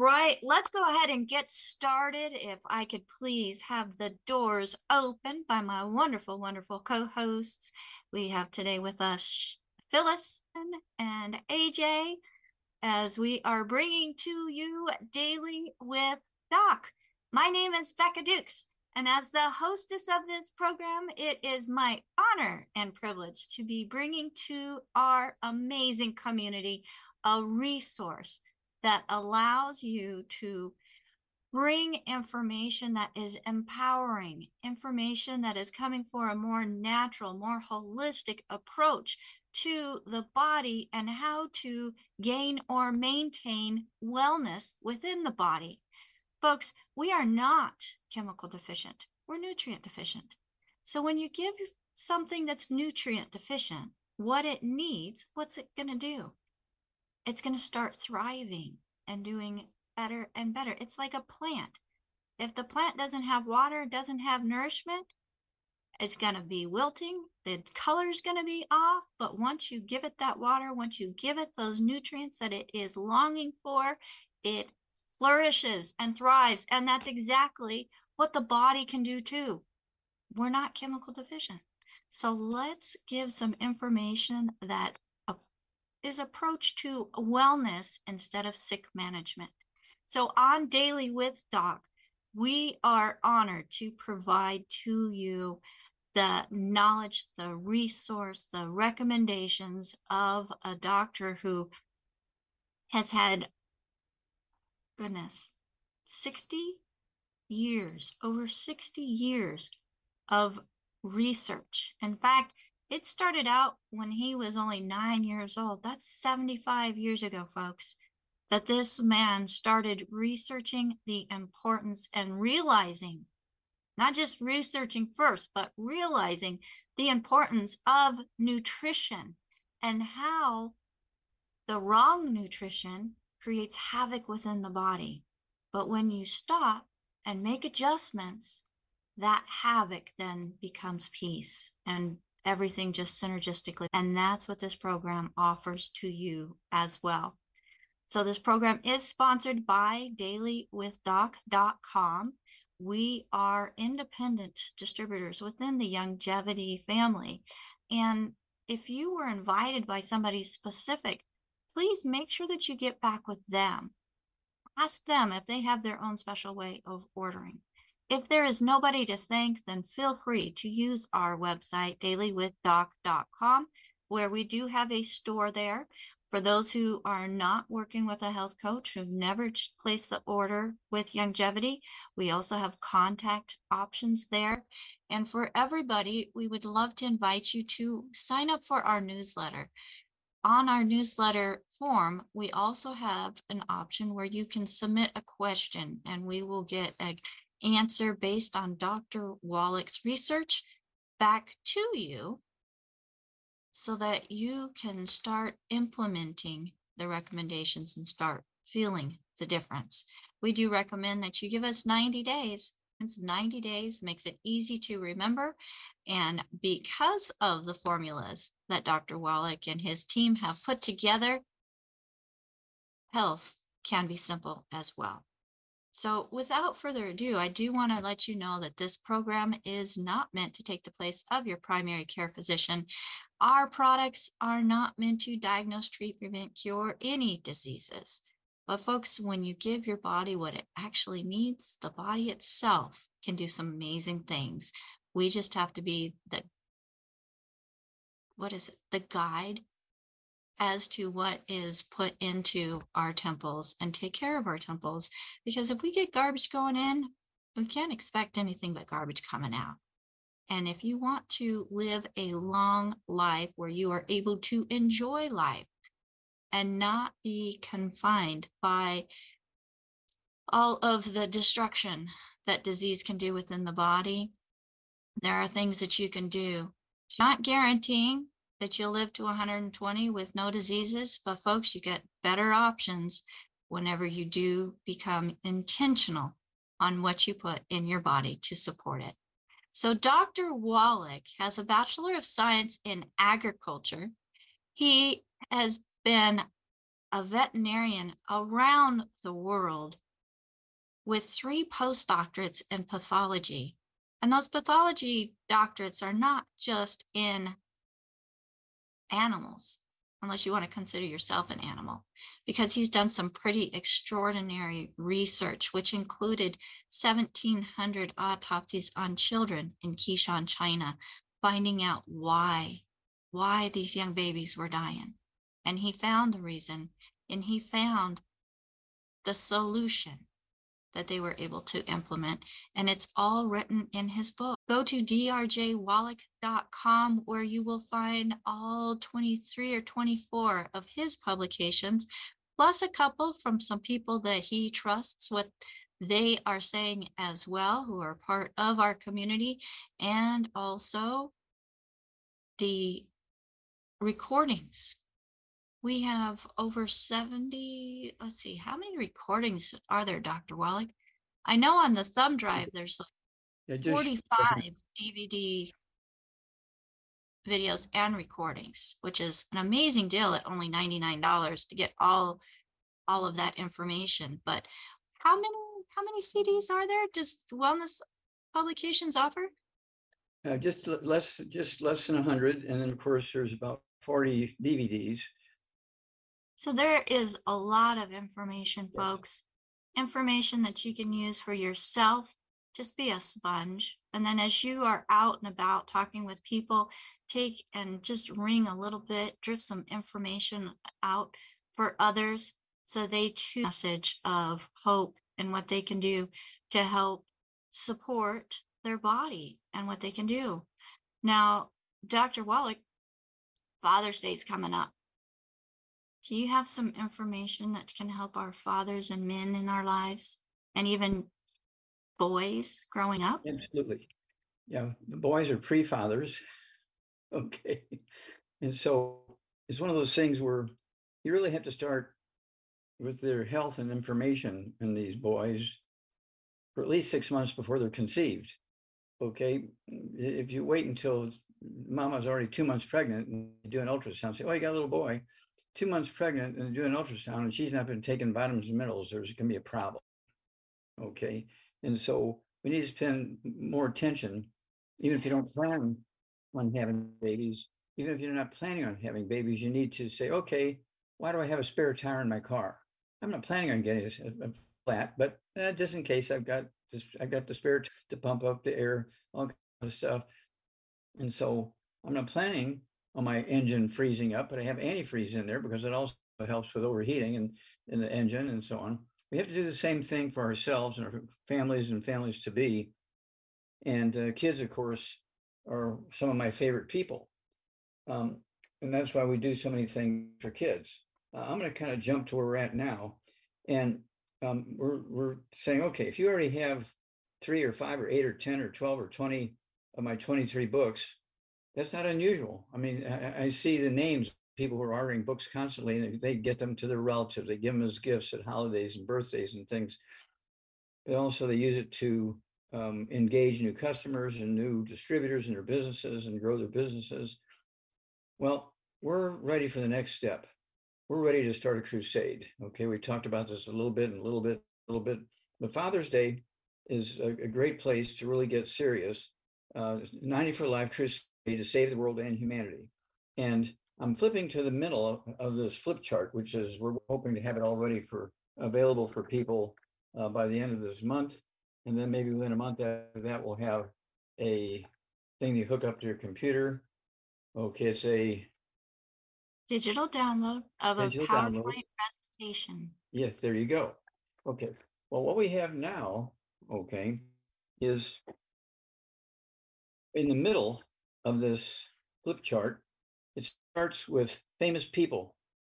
Right, let's go ahead and get started. If I could please have the doors open by my wonderful, wonderful co-hosts. We have today with us Phyllis and AJ as we are bringing to you Daily with Doc. My name is Becca Dukes, and as the hostess of this program, it is my honor and privilege to be bringing to our amazing community a resource that allows you to bring information that is empowering, information that is coming for a more natural, more holistic approach to the body and how to gain or maintain wellness within the body. Folks, we are not chemical deficient, we're nutrient deficient. So when you give something that's nutrient deficient what it needs, what's it going to do? It's going to start thriving and doing better and better. It's like a plant. If the plant doesn't have water, doesn't have nourishment, it's going to be wilting. The color's going to be off. But once you give it that water, once you give it those nutrients that it is longing for, it flourishes and thrives. And that's exactly what the body can do too. We're not chemical deficient. So let's give some information that is approach to wellness instead of sick management. So on Daily with Doc, we are honored to provide to you the knowledge, the resource, the recommendations of a doctor who has had, goodness, 60 years, over 60 years of research. In fact, it started out when he was only nine years old. That's 75 years ago, folks, that this man started researching the importance and realizing, not just researching first, but realizing the importance of nutrition and how the wrong nutrition creates havoc within the body. But when you stop and make adjustments, that havoc then becomes peace and everything just synergistically. And that's what this program offers to you as well. So this program is sponsored by dailywithdoc.com. We are independent distributors within the Youngevity family. And if you were invited by somebody specific, please make sure that you get back with them. Ask them if they have their own special way of ordering. If there is nobody to thank, then feel free to use our website, dailywithdoc.com, where we do have a store there. For those who are not working with a health coach, who've never placed the order with Youngevity, we also have contact options there. And for everybody, we would love to invite you to sign up for our newsletter. On our newsletter form, we also have an option where you can submit a question and we will get a answer based on Dr. Wallach's research back to you so that you can start implementing the recommendations and start feeling the difference. We do recommend that you give us 90 days. It's 90 days makes it easy to remember. And because of the formulas that Dr. Wallach and his team have put together, health can be simple as well. So without further ado, I do want to let you know that this program is not meant to take the place of your primary care physician. Our products are not meant to diagnose, treat, prevent, cure any diseases. But folks, when you give your body what it actually needs, the body itself can do some amazing things. We just have to be the, what is it, the guide as to what is put into our temples and take care of our temples. Because if we get garbage going in, we can't expect anything but garbage coming out. And if you want to live a long life where you are able to enjoy life and not be confined by all of the destruction that disease can do within the body, there are things that you can do. It's not guaranteeing that you'll live to 120 with no diseases, but folks, you get better options whenever you do become intentional on what you put in your body to support it. So, Dr. Wallach has a Bachelor of Science in Agriculture. He has been a veterinarian around the world with three postdoctorates in pathology. And those pathology doctorates are not just in animals, unless you want to consider yourself an animal, because he's done some pretty extraordinary research, which included 1,700 autopsies on children in Keshan, China, finding out why, why these young babies were dying. And he found the reason, and he found the solution that they were able to implement. And it's all written in his book. Go to drjwallach.com where you will find all 23 or 24 of his publications, plus a couple from some people that he trusts, what they are saying as well, who are part of our community, and also the recordings. We have over 70, let's see, how many recordings are there, Dr. Wallach? I know on the thumb drive, there's Yeah, like just, 45 DVD videos and recordings, which is an amazing deal at only $99 to get all all of that information. But how many how many CDs are there? Does Wellness Publications offer? uh, just less, just less than a hundred, and then of course, there's about forty DVDs. So there is a lot of information, folks. Information that you can use for yourself. Just be a sponge. And then as you are out and about talking with people, take and just ring a little bit, drip some information out for others so they too message of hope and what they can do to help support their body and what they can do. Now, Dr. Wallach, Father's Day is coming up. Do you have some information that can help our fathers and men in our lives and even boys growing up? Absolutely. Yeah, the boys are pre-fathers. Okay. And so it's one of those things where you really have to start with their health and information in these boys for at least six months before they're conceived. Okay, if you wait until mama's already two months pregnant and you do an ultrasound, say, oh, you got a little boy, two months pregnant and do an ultrasound and she's not been taking vitamins and minerals, there's gonna be a problem. Okay, and so we need to spend more attention, even if you don't plan on having babies, even if you're not planning on having babies, you need to say, okay, why do I have a spare tire in my car? I'm not planning on getting a, a- flat, but uh, just in case I've got this, I've got the spare t- to pump up the air, all kind of stuff. And so I'm not planning on my engine freezing up, but I have antifreeze in there because it also helps with overheating and in the engine and so on. We have to do the same thing for ourselves and our families and families to be. And uh, kids, of course, are some of my favorite people. Um, and that's why we do so many things for kids. Uh, I'm going to kind of jump to where we're at now. And um, we're, we're saying, okay, if you already have three or five or eight or 10 or 12 or 20 of my 23 books, that's not unusual. I mean, I, I- see the names, people who are ordering books constantly and they get them to their relatives, they give them as gifts at holidays and birthdays and things. But also they use it to um, engage new customers and new distributors in their businesses and grow their businesses. Well, we're ready for the next step. We're ready to start a crusade. Okay, we talked about this a little bit and a little bit, a little bit. But Father's Day is a, a great place to really get serious. Uh, 90 for Life crusade to save the world and humanity. And I'm flipping to the middle of, of this flip chart, which is we're hoping to have it all ready for available for people uh, by the end of this month. And then maybe within a month after that, we'll have a thing you hook up to your computer. Okay, it's a, Digital download of a Digital download. PowerPoint presentation. yes, there you go. Okay, well, what we have now, okay, is in the middle of this flip chart, it starts with famous people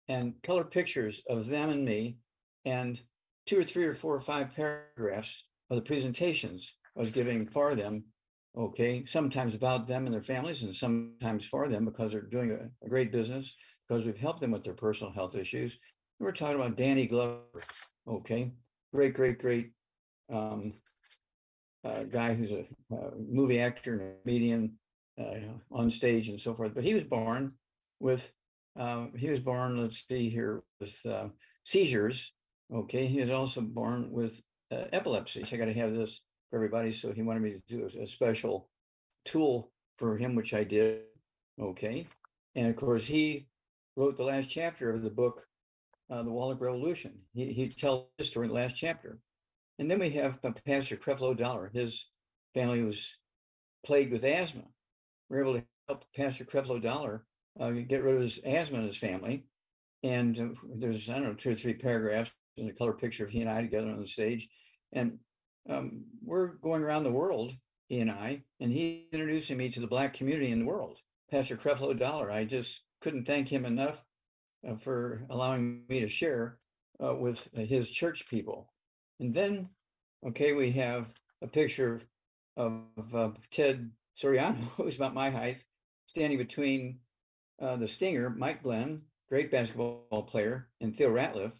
and color pictures of them and me and two or three or four or five paragraphs of the presentations I was giving for them. Okay, sometimes about them and their families and sometimes for them because they're doing a, a great business because we've helped them with their personal health issues. We're talking about Danny Glover. Okay, great, great, great um, uh, guy who's a uh, movie actor and a comedian uh, on stage and so forth. But he was born with uh, he was born, let's see here, with uh, seizures. Okay, he was also born with uh, epilepsy. So I got to have this for everybody. So he wanted me to do a, a special tool for him, which I did. Okay, and of course he wrote the last chapter of the book, uh, The Wallach Revolution. He he tells the story in the last chapter, and then we have uh, Pastor Creflo Dollar. His family was plagued with asthma. We are able to help Pastor Creflo Dollar uh, get rid of his asthma in his family. And uh, there's, I don't know, two or three paragraphs in a color picture of he and I together on the stage. And um, we're going around the world, he and I, and he introducing me to the Black community in the world. Pastor Creflo Dollar, I just couldn't thank him enough uh, for allowing me to share uh, with his church people. And then, okay, we have a picture of, of Ted Soriano, who's about my height, standing between uh, the Stinger, Mike Glenn, great basketball player, and Theo Ratliff.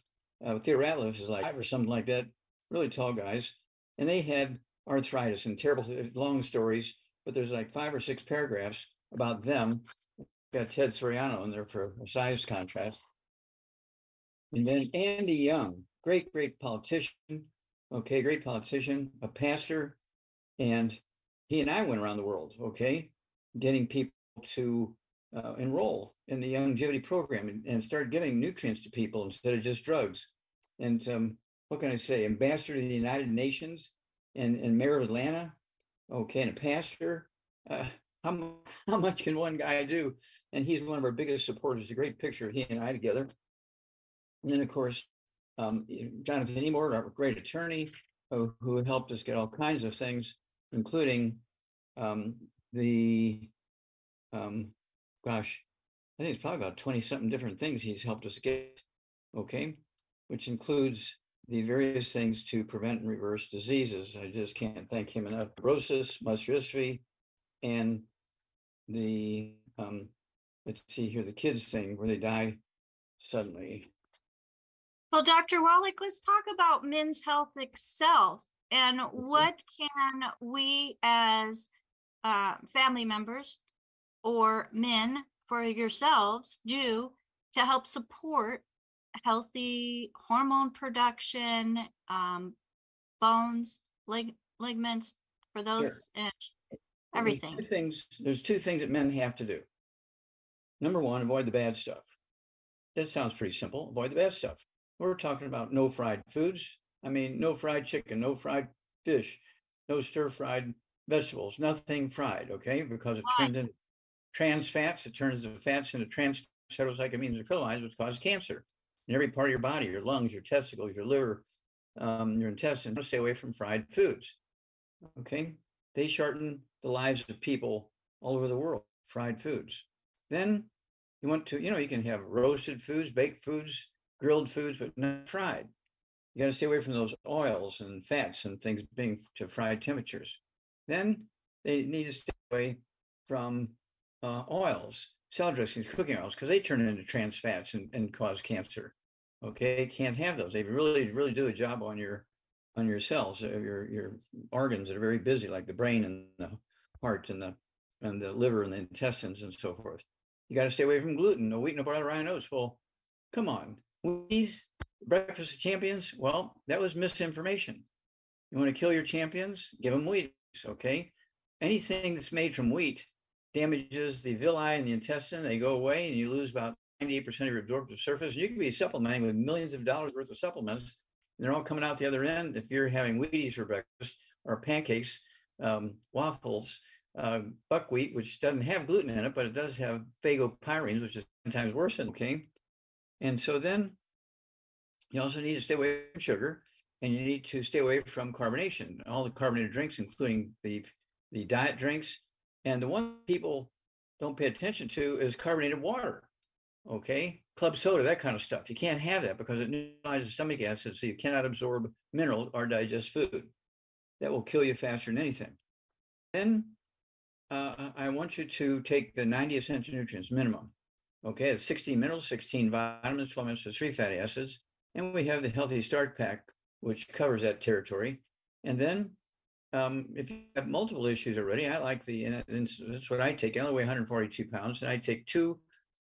Uh, Theo Ratliff is like five or something like that, really tall guys. And they had arthritis and terrible, long stories, but there's like five or six paragraphs about them. Got Ted Soriano in there for a size contrast. And then Andy Young, great, great politician. Okay, great politician, a pastor. And he and I went around the world, okay, getting people to uh, enroll in the Youngevity program and, and, start giving nutrients to people instead of just drugs. And um, what can I say? Ambassador to the United Nations and, and mayor of Atlanta. Okay, and a pastor. Uh, how, how much can one guy do? And he's one of our biggest supporters. A great picture of he and I together. And then, of course, um, Jonathan Emord, our great attorney, who, who helped us get all kinds of things, including um, the um, gosh, I think it's probably about 20 something different things he's helped us get. Okay. Which includes the various things to prevent and reverse diseases. I just can't thank him enough. Muscular dystrophy, and the, um, let's see here, the kids thing where they die suddenly. Well, Dr. Wallach, let's talk about men's health itself and what can we as uh, family members or men for yourselves do to help support healthy hormone production, um, bones, leg, ligaments for those, uh, everything. There's things, there's two things that men have to do. Number one, avoid the bad stuff. That sounds pretty simple. Avoid the bad stuff. We're talking about no fried foods. I mean, no fried chicken, no fried fish, no stir fried vegetables, nothing fried, okay? Because it turns into trans fats. It turns the fats into trans heterocyclamines and acrylamines, which cause cancer in every part of your body, your lungs, your testicles, your liver, um, your intestines. Stay away from fried foods. Okay. They shorten the lives of people all over the world, fried foods. Then you want to, you know, you can have roasted foods, baked foods, grilled foods, but not fried. You got to stay away from those oils and fats and things being to fried temperatures. Then they need to stay away from uh, oils, salad dressings, cooking oils, because they turn into trans fats and, and cause cancer. Okay, can't have those. They really, really do a job on your on your cells, uh, your your organs that are very busy, like the brain and the heart and the and the liver and the intestines and so forth. You got to stay away from gluten, no wheat, no barley, rye, oats. Well, come on, these breakfast of champions. Well, that was misinformation. You want to kill your champions? Give them wheat. Okay, anything that's made from wheat damages the villi and the intestine. They go away, and you lose about 98% of your absorptive surface. You could be supplementing with millions of dollars worth of supplements, and they're all coming out the other end. If you're having Wheaties for breakfast or pancakes, um, waffles, uh, buckwheat, which doesn't have gluten in it, but it does have phagopyrenes, which is 10 times worse than okay. And so then you also need to stay away from sugar and you need to stay away from carbonation, all the carbonated drinks, including the, the diet drinks, and the one people don't pay attention to is carbonated water. Okay, club soda, that kind of stuff. You can't have that because it neutralizes stomach acid, so you cannot absorb minerals or digest food. That will kill you faster than anything. Then uh, I want you to take the 90 essential nutrients minimum. Okay, it's 16 minerals, 16 vitamins, 12 minerals, three fatty acids. And we have the Healthy Start Pack, which covers that territory. And then um, if you have multiple issues already, I like the, and that's what I take. I only weigh 142 pounds, and I take two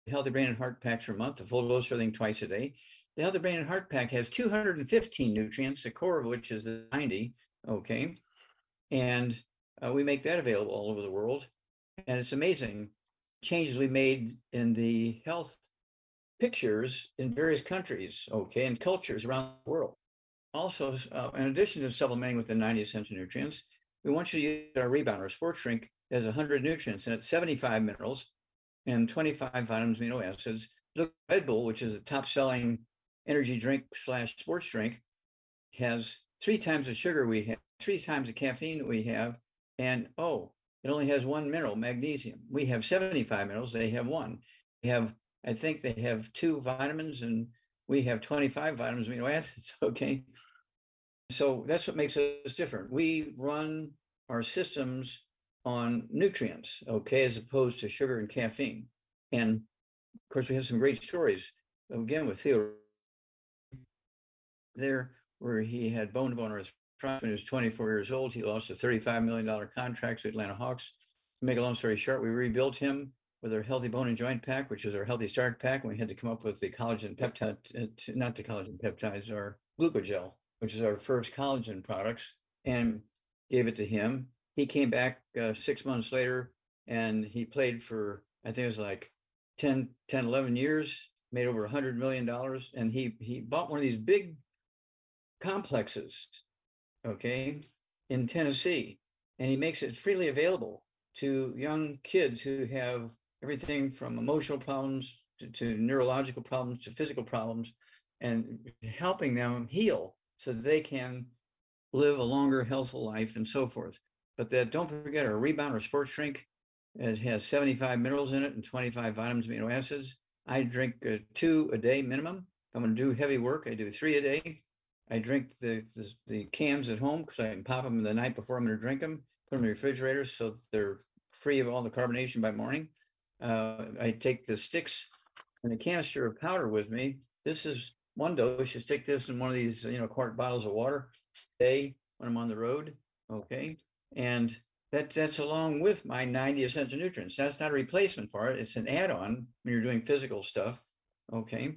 Healthy Brain and Heart Packs a month, a full dose everything twice a day. The Healthy Brain and Heart Pack has 215 nutrients, the core of which is the 90. Okay. And uh, we make that available all over the world. And it's amazing changes we made in the health pictures in various countries, okay, and cultures around the world. Also, uh, in addition to supplementing with the 90 essential nutrients, we want you to use our rebound, our sports drink, has 100 nutrients and it's 75 minerals and 25 vitamins, amino acids. Look, Red Bull, which is a top selling energy drink slash sports drink, has three times the sugar we have, three times the caffeine we have. And oh, it only has one mineral, magnesium. We have 75 minerals, they have one. We have, I think they have two vitamins and we have 25 vitamins, amino acids. Okay. So that's what makes us different. We run our systems on nutrients, okay, as opposed to sugar and caffeine. And of course, we have some great stories. Again, with Theo, there where he had bone to bone arthritis when he was 24 years old. He lost a $35 million contract to Atlanta Hawks. To make a long story short, we rebuilt him with our Healthy Bone and Joint Pack, which is our Healthy Start Pack. And we had to come up with the collagen peptide, uh, not the collagen peptides, our glucogel, which is our first collagen products, and gave it to him he came back uh, six months later and he played for i think it was like 10 10 11 years made over a hundred million dollars and he he bought one of these big complexes okay in tennessee and he makes it freely available to young kids who have everything from emotional problems to, to neurological problems to physical problems and helping them heal so that they can live a longer healthful life and so forth but that don't forget our rebound or sports drink. It has 75 minerals in it and 25 vitamins, amino acids. I drink uh, two a day minimum. I'm going to do heavy work, I do three a day. I drink the the, the cans at home because I can pop them the night before I'm going to drink them. Put them in the refrigerator so they're free of all the carbonation by morning. Uh, I take the sticks and a canister of powder with me. This is one dose. You stick this in one of these, you know, quart bottles of water day when I'm on the road. Okay. And that, that's along with my 90 essential nutrients. That's not a replacement for it. It's an add-on when you're doing physical stuff. Okay.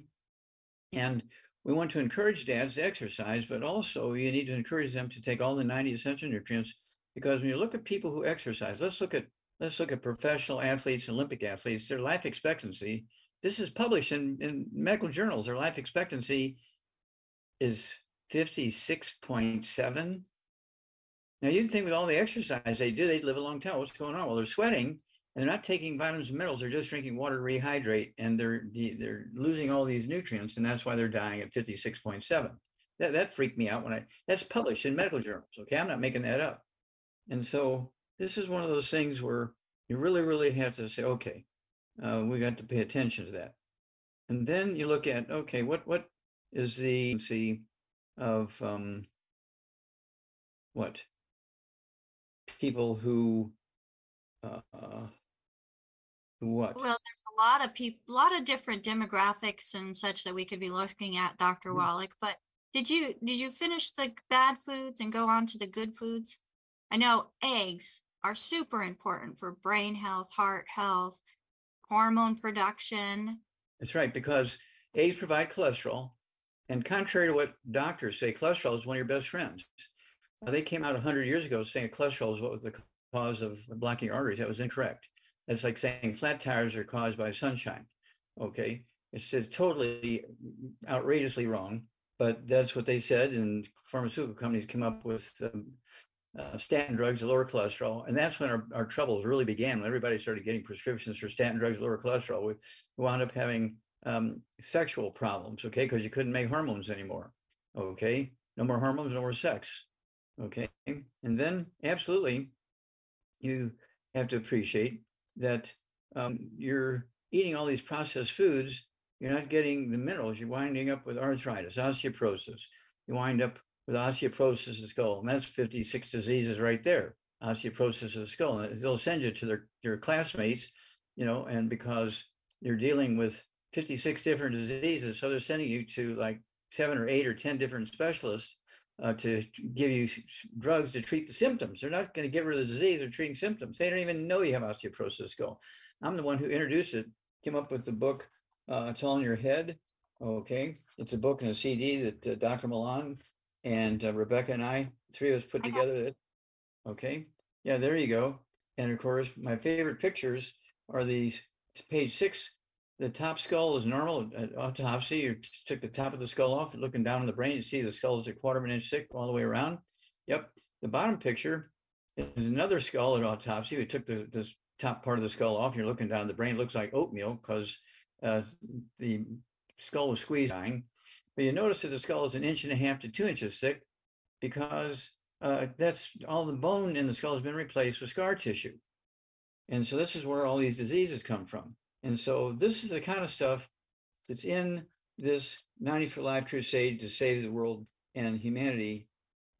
And we want to encourage dads to exercise, but also you need to encourage them to take all the 90 essential nutrients because when you look at people who exercise, let's look at let's look at professional athletes, Olympic athletes, their life expectancy. This is published in, in medical journals. Their life expectancy is 56.7 now you'd think with all the exercise they do, they'd live a long time. What's going on? Well, they're sweating and they're not taking vitamins and minerals. They're just drinking water to rehydrate, and they're they're losing all these nutrients, and that's why they're dying at 56.7. That that freaked me out when I that's published in medical journals. Okay, I'm not making that up. And so this is one of those things where you really, really have to say, okay, uh, we got to pay attention to that. And then you look at, okay, what what is the see of um, what people who uh, what? Well, there's a lot of people, a lot of different demographics and such that we could be looking at, Dr. Mhm. Wallach. But did you did you finish the bad foods and go on to the good foods? I know eggs are super important for brain health, heart health, hormone production. That's right, because eggs provide cholesterol. And contrary to what doctors say, cholesterol is one of your best friends. Uh, they came out 100 years ago saying cholesterol is what was the cause of blocking arteries. That was incorrect. That's like saying flat tires are caused by sunshine. Okay. It's totally outrageously wrong, but that's what they said. And pharmaceutical companies came up with um, uh, statin drugs to lower cholesterol. And that's when our, our troubles really began. When everybody started getting prescriptions for statin drugs to lower cholesterol, we wound up having um, sexual problems, okay, because you couldn't make hormones anymore. Okay. No more hormones, no more sex. Okay. And then absolutely, you have to appreciate that um, you're eating all these processed foods, you're not getting the minerals. You're winding up with arthritis, osteoporosis. You wind up with osteoporosis of the skull. And that's 56 diseases right there. Osteoporosis of the skull. And they'll send you to their, their classmates, you know, and because you're dealing with 56 different diseases, so they're sending you to like seven or eight or 10 different specialists uh, to give you drugs to treat the symptoms. They're not going to get rid of the disease. They're treating symptoms. They don't even know you have osteoporosis of the skull. I'm the one who introduced it came up with the book, uh, It's All in Your Head. Okay, it's a book and a CD that uh, Dr. Ma Lan and uh, Rebecca and I, three of us put I have- together. it. Okay, yeah, there you go. And of course, my favorite pictures are these, it's page six. The top skull is normal at autopsy. You took the top of the skull off looking down on the brain, you see the skull is a quarter of an inch thick all the way around. Yep, the bottom picture is another skull at autopsy. We took the, this top part of the skull off. You're looking down, the brain It looks like oatmeal because uh, the skull was squeezed. But you notice that the skull is an inch and a half to two inches thick because uh, that's all the bone in the skull has been replaced with scar tissue. And so this is where all these diseases come from. And so this is the kind of stuff that's in this 90 for Life crusade to save the world and humanity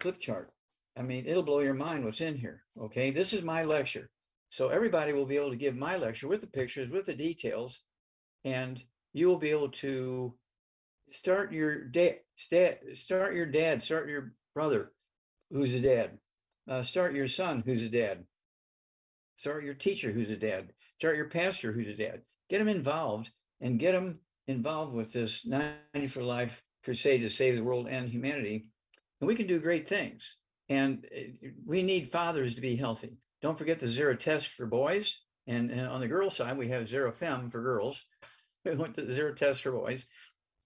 clip chart. I mean, it'll blow your mind what's in here. Okay. This is my lecture. So everybody will be able to give my lecture with the pictures, with the details, and you will be able to start your dad, start, your dad, start your brother who's a dad, uh, start your son who's a dad, start your teacher who's a dad, start your pastor who's a dad. Get them involved and get them involved with this 90 for Life crusade to save the world and humanity. And we can do great things. And uh, we need fathers to be healthy. Don't forget the zero test for boys. And, and on the girl side, we have zero fem for girls. We went to zero test for boys.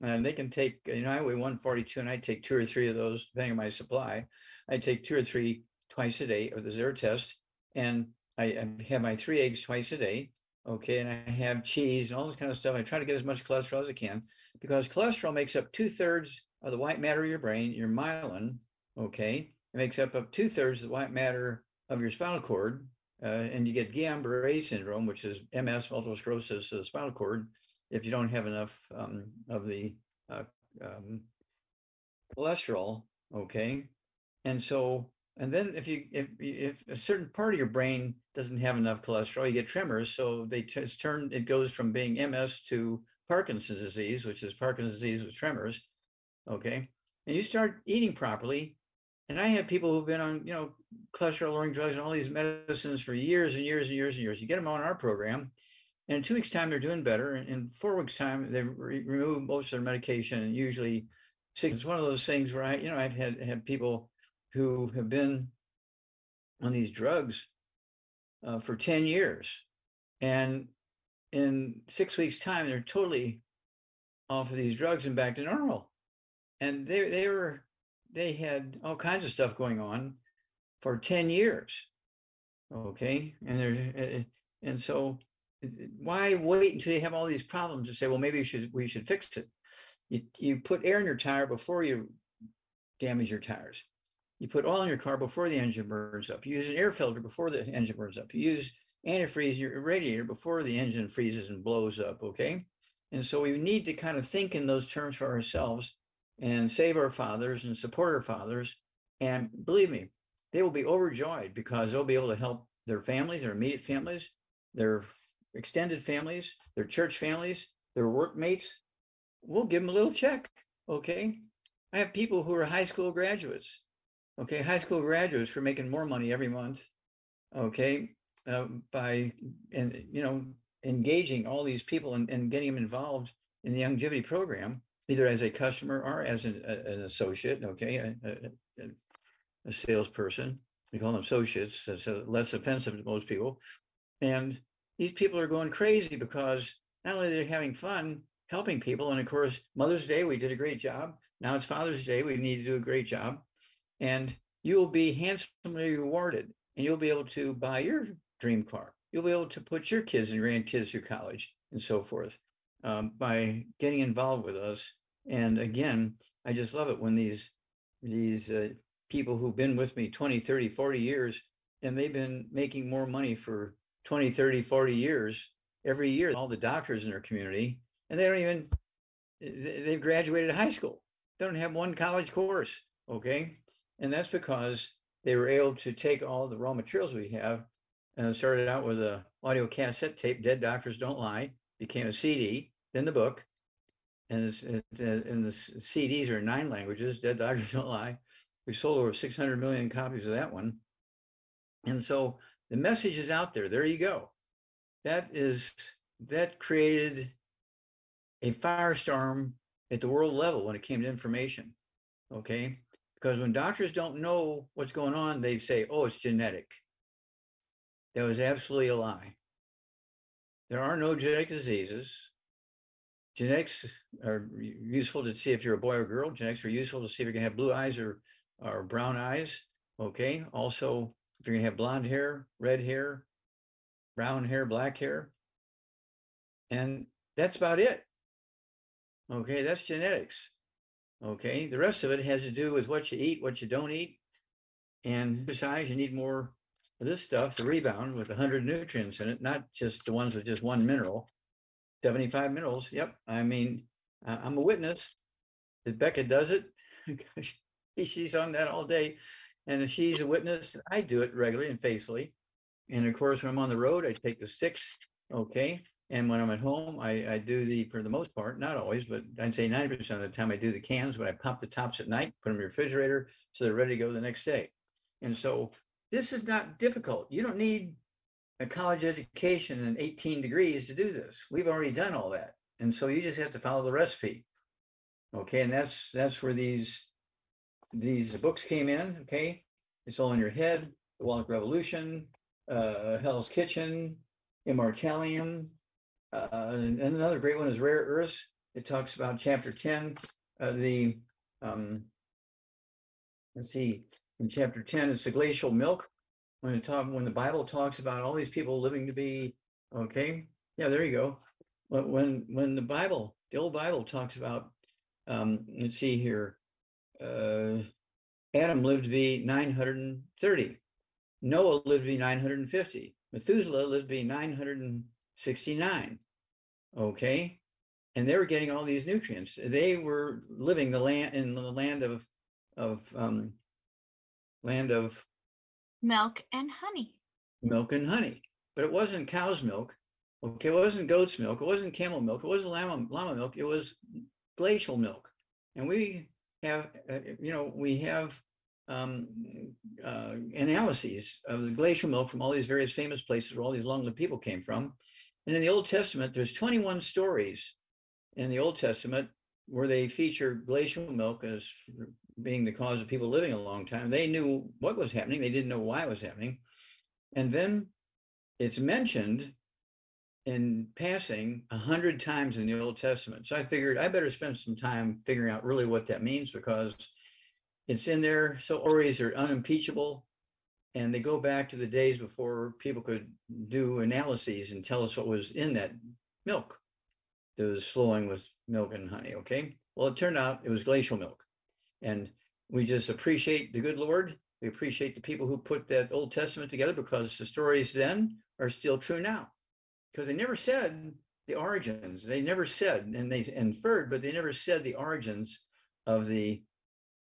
And they can take, you know, I weigh 142 and I take two or three of those, depending on my supply. I take two or three twice a day of the zero test. And I, I have my three eggs twice a day. Okay. And I have cheese and all this kind of stuff. I try to get as much cholesterol as I can because cholesterol makes up two thirds of the white matter of your brain, your myelin. Okay. It makes up up two thirds of the white matter of your spinal cord. Uh, and you get Guillain-Barré syndrome, which is MS, multiple sclerosis of the spinal cord, if you don't have enough um, of the uh, um, cholesterol. Okay, and so and then if you if if a certain part of your brain doesn't have enough cholesterol, you get tremors. So they just turn it goes from being MS to Parkinson's disease, which is Parkinson's disease with tremors. Okay, and you start eating properly. And I have people who've been on, you know, cholesterol lowering drugs and all these medicines for years and years and years and years. You get them on our program, and in two weeks' time, they're doing better. And in four weeks' time, they re- remove most of their medication. And usually. It's one of those things where I, you know, I've had had people who have been on these drugs uh, for ten years, and in six weeks' time, they're totally off of these drugs and back to normal. And they they were they had all kinds of stuff going on for 10 years okay and they're uh, and so why wait until you have all these problems to say well maybe we should we should fix it? You you put air in your tire before you damage your tires. You put oil in your car before the engine burns up. You use an air filter before the engine burns up. You use antifreeze in your radiator before the engine freezes and blows up okay? And so we need to kind of think in those terms for ourselves and save our fathers and support our fathers. And believe me they will be overjoyed because they'll be able to help their families, their immediate families, their extended families, their church families, their workmates. We'll give them a little check. Okay. I have people who are high school graduates. Okay. High school graduates for making more money every month. Okay. Uh, by, and, you know, engaging all these people and, and getting them involved in the Youngevity program, either as a customer or as an, a, an associate. Okay. A, a, a salesperson. We call them associates. That's uh, less offensive to most people. And these people are going crazy because not only they're having fun helping people, and of course, Mother's Day, we did a great job. Now it's Father's Day, we need to do a great job. And you will be handsomely rewarded and you'll be able to buy your dream car. You'll be able to put your kids and grandkids through college and so forth um, by getting involved with us. And again, I just love it when these these uh, people who've been with me 20, 30, 40 years, and they've been making more money for 20, 30, 40 years every year, all the doctors in their community, and they don't even, they've graduated high school. They don't have one college course. Okay. And that's because they were able to take all the raw materials we have and started out with a audio cassette tape, Dead Doctors Don't Lie, became a CD, then the book. And, it's, it, and the CDs are in nine languages, Dead Doctors Don't Lie we sold over 600 million copies of that one. And so the message is out there. There you go. That is that created a firestorm at the world level when it came to information. Okay. Because when doctors don't know what's going on, they say, oh, it's genetic. That was absolutely a lie. There are no genetic diseases. Genetics are useful to see if you're a boy or girl. Genetics are useful to see if you're going to have blue eyes or, or brown eyes. Okay. Also, if you're going to have blonde hair, red hair, brown hair, black hair. And that's about it. Okay. That's genetics. Okay. The rest of it has to do with what you eat, what you don't eat. And besides, you need more of this stuff, the rebound with 100 nutrients in it, not just the ones with just one mineral. 75 minerals. Yep. I mean, I'm a witness that Becca does it. she's on that all day. And if she's a witness. I do it regularly and faithfully. And of course, when I'm on the road, I take the sticks. Okay. And when I'm at home, I, I do the, for the most part, not always, but I'd say 90% of the time I do the cans, but I pop the tops at night, put them in the refrigerator so they're ready to go the next day. And so this is not difficult. You don't need a college education and 18 degrees to do this. We've already done all that. And so you just have to follow the recipe. Okay. And that's, that's where these, these books came in. Okay. It's all in your head. The Wallach Revolution, uh, Hell's Kitchen, Immortalium. Uh, and another great one is Rare Earths. It talks about chapter 10, uh, the, um, let's see, in chapter 10, it's the glacial milk when it talk when the Bible talks about all these people living to be okay. Yeah, there you go. When when when the Bible, the old Bible talks about um, let's see here, uh, Adam lived to be 930. Noah lived to be 950. Methuselah lived to be 969. Okay. And they were getting all these nutrients. They were living the land in the land of of um, land of milk and honey. Milk and honey. But it wasn't cow's milk. Okay, it wasn't goat's milk. It wasn't camel milk. It wasn't llama, llama milk. It was glacial milk. And we have, uh, you know, we have um, uh, analyses of the glacial milk from all these various famous places where all these long-lived people came from. And in the Old Testament, there's 21 stories in the Old Testament where they feature glacial milk as being the cause of people living a long time. They knew what was happening. They didn't know why it was happening. And then it's mentioned in passing a hundred times in the Old Testament. So I figured I better spend some time figuring out really what that means because it's in there. So stories are unimpeachable and they go back to the days before people could do analyses and tell us what was in that milk that was flowing with milk and honey. Okay. Well, it turned out it was glacial milk. And we just appreciate the good Lord. We appreciate the people who put that Old Testament together because the stories then are still true now. Because they never said the origins. They never said, and they inferred, but they never said the origins of the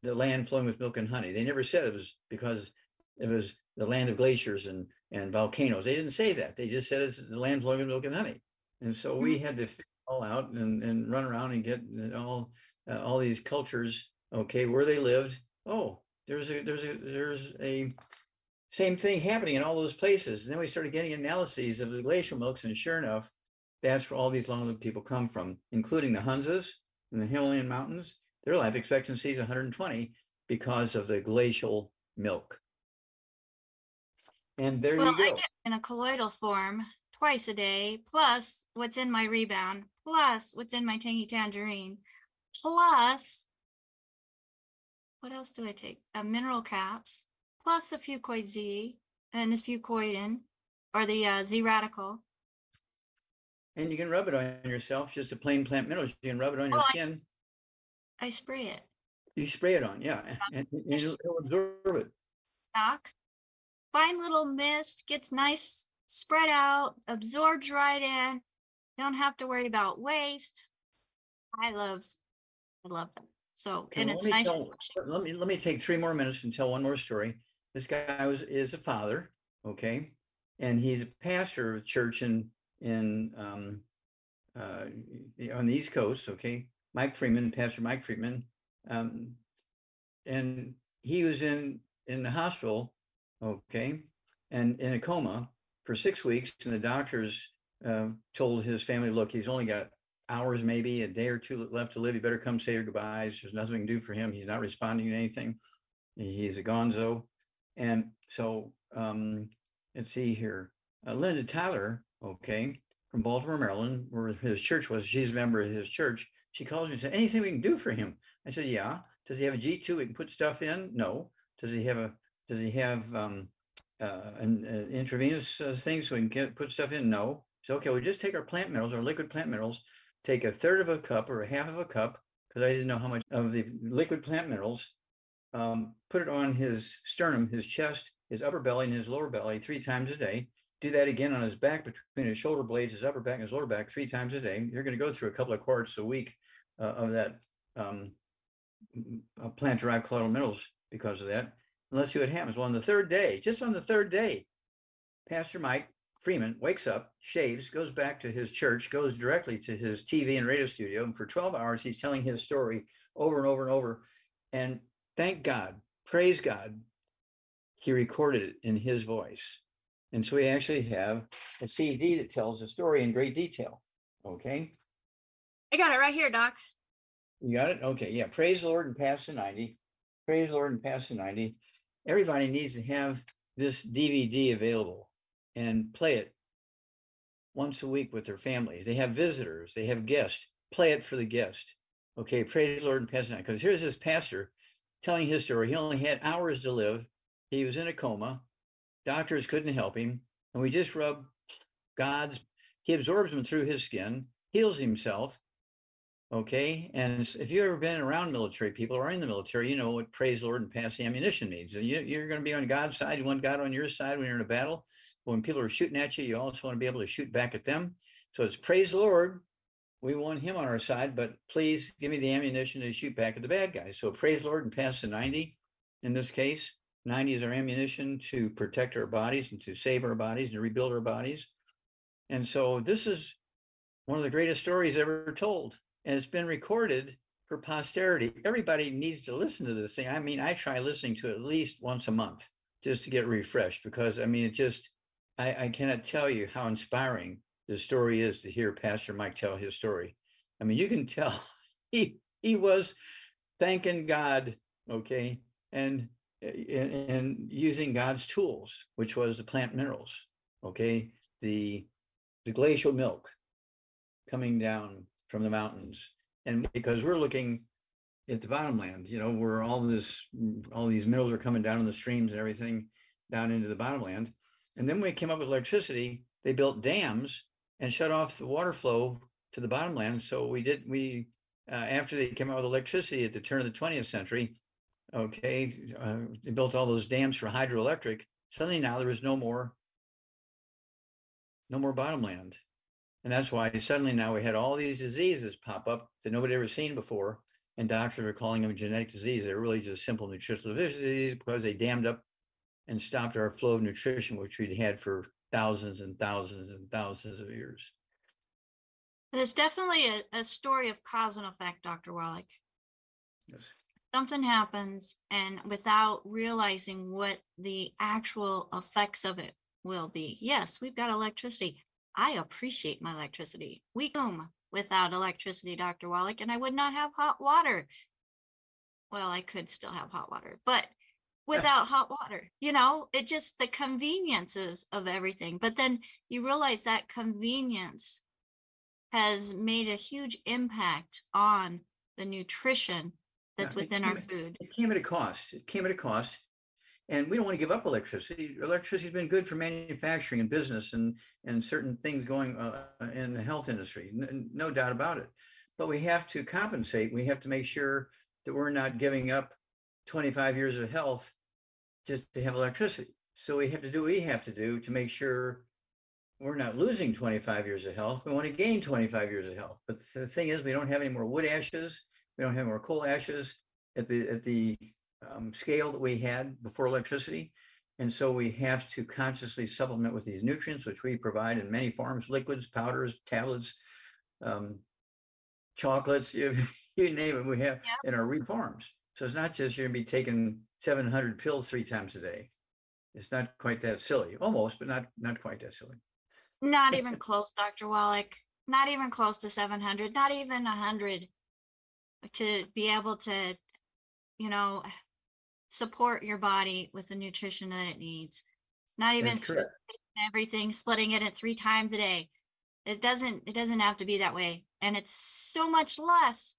the land flowing with milk and honey. They never said it was because it was the land of glaciers and and volcanoes. They didn't say that. They just said it's the land flowing with milk and honey. And so we hmm. had to all out and, and run around and get all uh, all these cultures okay, where they lived. Oh, there's a there's a there's a same thing happening in all those places. And then we started getting analyses of the glacial milks, and sure enough, that's where all these long-lived people come from, including the Hunzas in the Himalayan mountains. Their life expectancy is 120 because of the glacial milk. And there well, you go. Well, I get in a colloidal form twice a day, plus what's in my rebound, plus what's in my tangy tangerine, plus what else do I take? Uh, mineral caps, plus a fucoid Z and this fucoidan, or the uh, Z radical. And you can rub it on yourself, just a plain plant mineral. You can rub it on your skin. I, I, spray it. You spray it on, yeah, and, and it'll, it'll absorb it. Knock. Fine little mist, gets nice spread out, absorbs right in. Don't have to worry about waste. I love, I love them. So, Okay, and it's nice. tell- Let me, let me take three more minutes and tell one more story. This guy was, is a father, okay? And he's a pastor of a church in, in, um, uh, on the East Coast, okay? Mike Freeman, Pastor Mike Freeman. Um, and he was in, in the hospital, okay? And in a coma for six weeks and the doctors uh, told his family, look, he's only got hours, maybe a day or two left to live. You better come say your goodbyes. There's nothing we can do for him. He's not responding to anything. He's a gonzo. And so, um, let's see here. Uh, Linda Tyler, okay, from Baltimore, Maryland, where his church was. She's a member of his church. She calls me and said, anything we can do for him? I said, yeah. Does he have a G-tube we can put stuff in? No. Does he have a, does he have, um, uh, an, an intravenous uh, thing so we can get, put stuff in? No. So, okay, we just take our plant minerals, our liquid plant minerals, take a third of a cup or a half of a cup, because I didn't know how much of the liquid plant minerals, um, put it on his sternum, his chest, his upper belly, and his lower belly three times a day. Do that again on his back between his shoulder blades, his upper back, and his lower back three times a day. You're going to go through a couple of quarts a week uh, of that um, uh, plant-derived colloidal minerals because of that. And let's see what happens. Well, on the third day, just on the third day, Pastor Mike Freeman wakes up, shaves, goes back to his church, goes directly to his TV and radio studio, and for 12 hours he's telling his story over and over and over. And thank God, praise God, he recorded it in his voice. And so we actually have a CD that tells the story in great detail. Okay. I got it right here, Doc. You got it? Okay. Yeah. Praise the Lord and pass the 90. Praise the Lord and pass the 90. Everybody needs to have this DVD available and play it once a week with their family. They have visitors, they have guests. Play it for the guest. Okay. Praise the Lord and pass the 90. Because here's this pastor telling his story. He only had hours to live. He was in a coma. Doctors couldn't help him. And we just rub God's, he absorbs them through his skin, heals himself. Okay. And if you've ever been around military people or in the military, you know what praise Lord and pass the ammunition means. You, you're going to be on God's side. You want God on your side when you're in a battle. When people are shooting at you, you also want to be able to shoot back at them. So it's praise Lord. We want him on our side, but please give me the ammunition to shoot back at the bad guys. So praise Lord and pass the 90 in this case. 90 is our ammunition to protect our bodies and to save our bodies and to rebuild our bodies. And so this is one of the greatest stories ever told. And it's been recorded for posterity. Everybody needs to listen to this thing. I mean, I try listening to it at least once a month just to get refreshed because I mean, it just, I, I cannot tell you how inspiring the story is to hear Pastor Mike tell his story. I mean, you can tell he he was thanking God, okay, and and using God's tools, which was the plant minerals, okay, the the glacial milk coming down from the mountains, and because we're looking at the bottomland, you know, where all this all these minerals are coming down in the streams and everything down into the bottomland, and then when we came up with electricity, they built dams and shut off the water flow to the bottomland. So we did we uh, after they came out with electricity at the turn of the 20th century, okay, uh, they built all those dams for hydroelectric. Suddenly now there was no more, no more bottomland. And that's why suddenly now we had all these diseases pop up that nobody ever seen before. And doctors are calling them genetic disease. They're really just simple nutritional deficiencies because they dammed up and stopped our flow of nutrition, which we'd had for thousands and thousands and thousands of years. It's definitely a, a story of cause and effect, Dr. Wallach. Yes something happens and without realizing what the actual effects of it will be. Yes, we've got electricity. I appreciate my electricity. We come without electricity, Dr. Wallach, and I would not have hot water. Well, I could still have hot water, but without hot water, you know, it just the conveniences of everything. But then you realize that convenience has made a huge impact on the nutrition that's Yeah, within our at- food. It came at a cost. It came at a cost. And we don't want to give up electricity. Electricity's been good for manufacturing and business and, and certain things going uh, in the health industry, n- no doubt about it. But we have to compensate. We have to make sure that we're not giving up 25 years of health just to have electricity. So we have to do what we have to do to make sure we're not losing 25 years of health. We want to gain 25 years of health. But the thing is, we don't have any more wood ashes. We don't have more coal ashes at the at the um, scale that we had before electricity. And so we have to consciously supplement with these nutrients, which we provide in many forms, liquids, powders, tablets, um, chocolates, you, you name it, we have Yeah. in our wheat farms. So it's not just you're gonna be taking seven hundred pills three times a day. It's not quite that silly, almost, but not, not quite that silly. Not even close, Dr. Wallach. Not even close to seven hundred, not even a hundred. To be able to, you know, support your body with the nutrition that it needs. Not even That's through correct. everything, splitting it at three times a day. It doesn't, it doesn't have to be that way. And it's so much less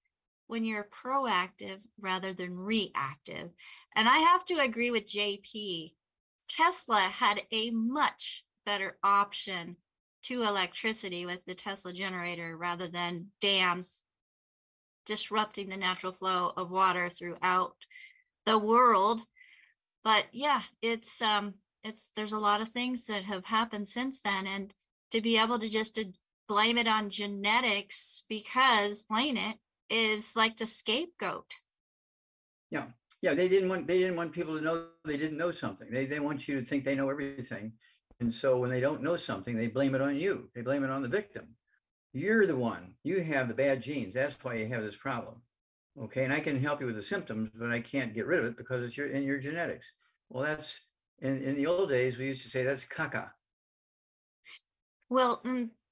when you're proactive rather than reactive. And I have to agree with JP. Tesla had a much better option to electricity with the Tesla generator rather than dams disrupting the natural flow of water throughout the world. But yeah, it's um it's there's a lot of things that have happened since then and to be able to just to blame it on genetics because plain it is like the scapegoat. Yeah, yeah. they didn't want, they didn't want people to know they didn't know something. They, they want you to think they know everything. And so when they don't know something, they blame it on you. They blame it on the victim. You're the one, you have the bad genes. That's why you have this problem. Okay, and I can help you with the symptoms, but I can't get rid of it because it's your, in your genetics. Well, that's, in, in the old days, we used to say that's caca. Well,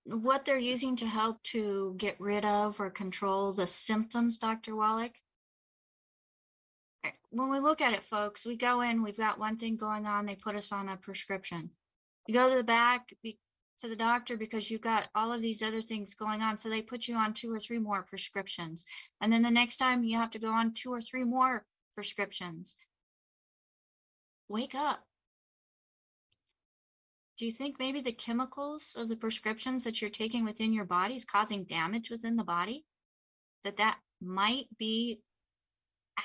what they're using to help to get rid of or control the symptoms, Dr. Wallach. eh, When we look at it, folks, we go in, we've got one thing going on, they put us on a prescription. You go to the back, to the doctor because you've got all of these other things going on, so they put you on two or three more prescriptions. And then the next time you have to go on two or three more prescriptions. Wake up. Do you think maybe the chemicals of the prescriptions that you're taking within your body is causing damage within the body? That that might be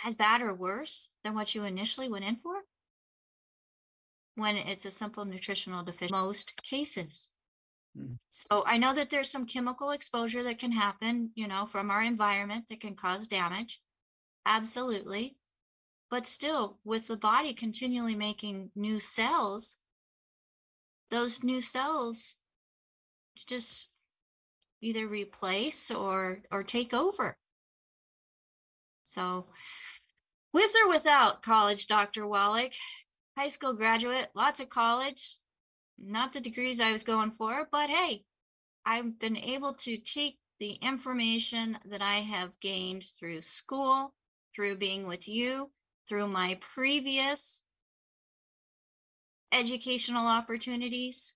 as bad or worse than what you initially went in for? When it's a simple nutritional deficiency, most cases. Mm. So I know that there's some chemical exposure that can happen, you know, from our environment that can cause damage. Absolutely. But still, with the body continually making new cells, those new cells just either replace or or take over. So with or without college, Dr. Wallach, high school graduate, lots of college, not the degrees I was going for, but hey, I've been able to take the information that I have gained through school, through being with you, through my previous educational opportunities,